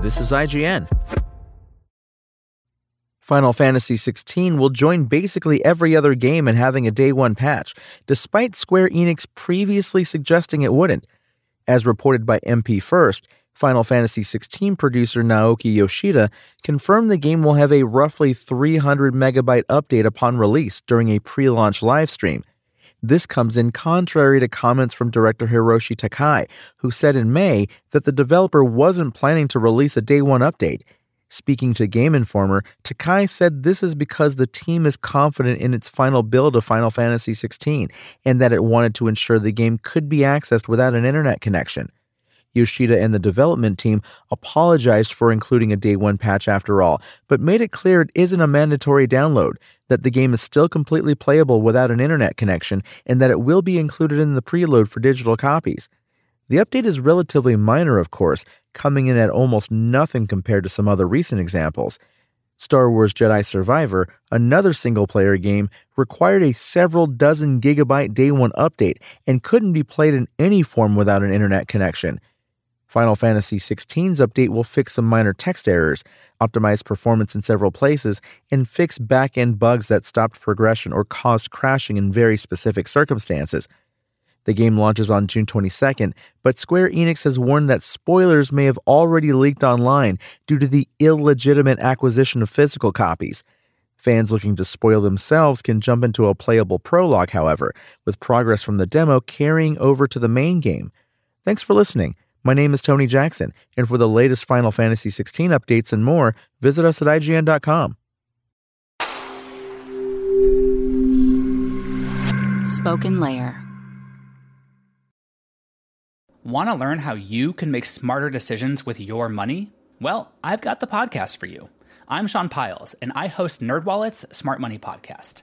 This is IGN. Final Fantasy XVI will join basically every other game in having a day one patch, despite Square Enix previously suggesting it wouldn't. As reported by MP First, Final Fantasy XVI producer Naoki Yoshida confirmed the game will have a roughly 300 megabyte update upon release during a pre launch livestream. This comes in contrary to comments from director Hiroshi Takai, who said in May that the developer wasn't planning to release a day one update. Speaking to Game Informer, Takai said this is because the team is confident in its final build of Final Fantasy XVI and that it wanted to ensure the game could be accessed without an internet connection. Yoshida and the development team apologized for including a day one patch after all, but made it clear it isn't a mandatory download, that the game is still completely playable without an internet connection, and that it will be included in the preload for digital copies. The update is relatively minor, of course, coming in at almost nothing compared to some other recent examples. Star Wars Jedi Survivor, another single player game, required a several dozen gigabyte day one update and couldn't be played in any form without an internet connection. Final Fantasy XVI's update will fix some minor text errors, optimize performance in several places, and fix back end bugs that stopped progression or caused crashing in very specific circumstances. The game launches on June 22nd, but Square Enix has warned that spoilers may have already leaked online due to the illegitimate acquisition of physical copies. Fans looking to spoil themselves can jump into a playable prologue, however, with progress from the demo carrying over to the main game. Thanks for listening. My name is Tony Jackson, and for the latest Final Fantasy XVI updates and more, visit us at IGN.com. Spoken Layer. Want to learn how you can make smarter decisions with your money? Well, I've got the podcast for you. I'm Sean Pyles, and I host NerdWallet's Smart Money Podcast.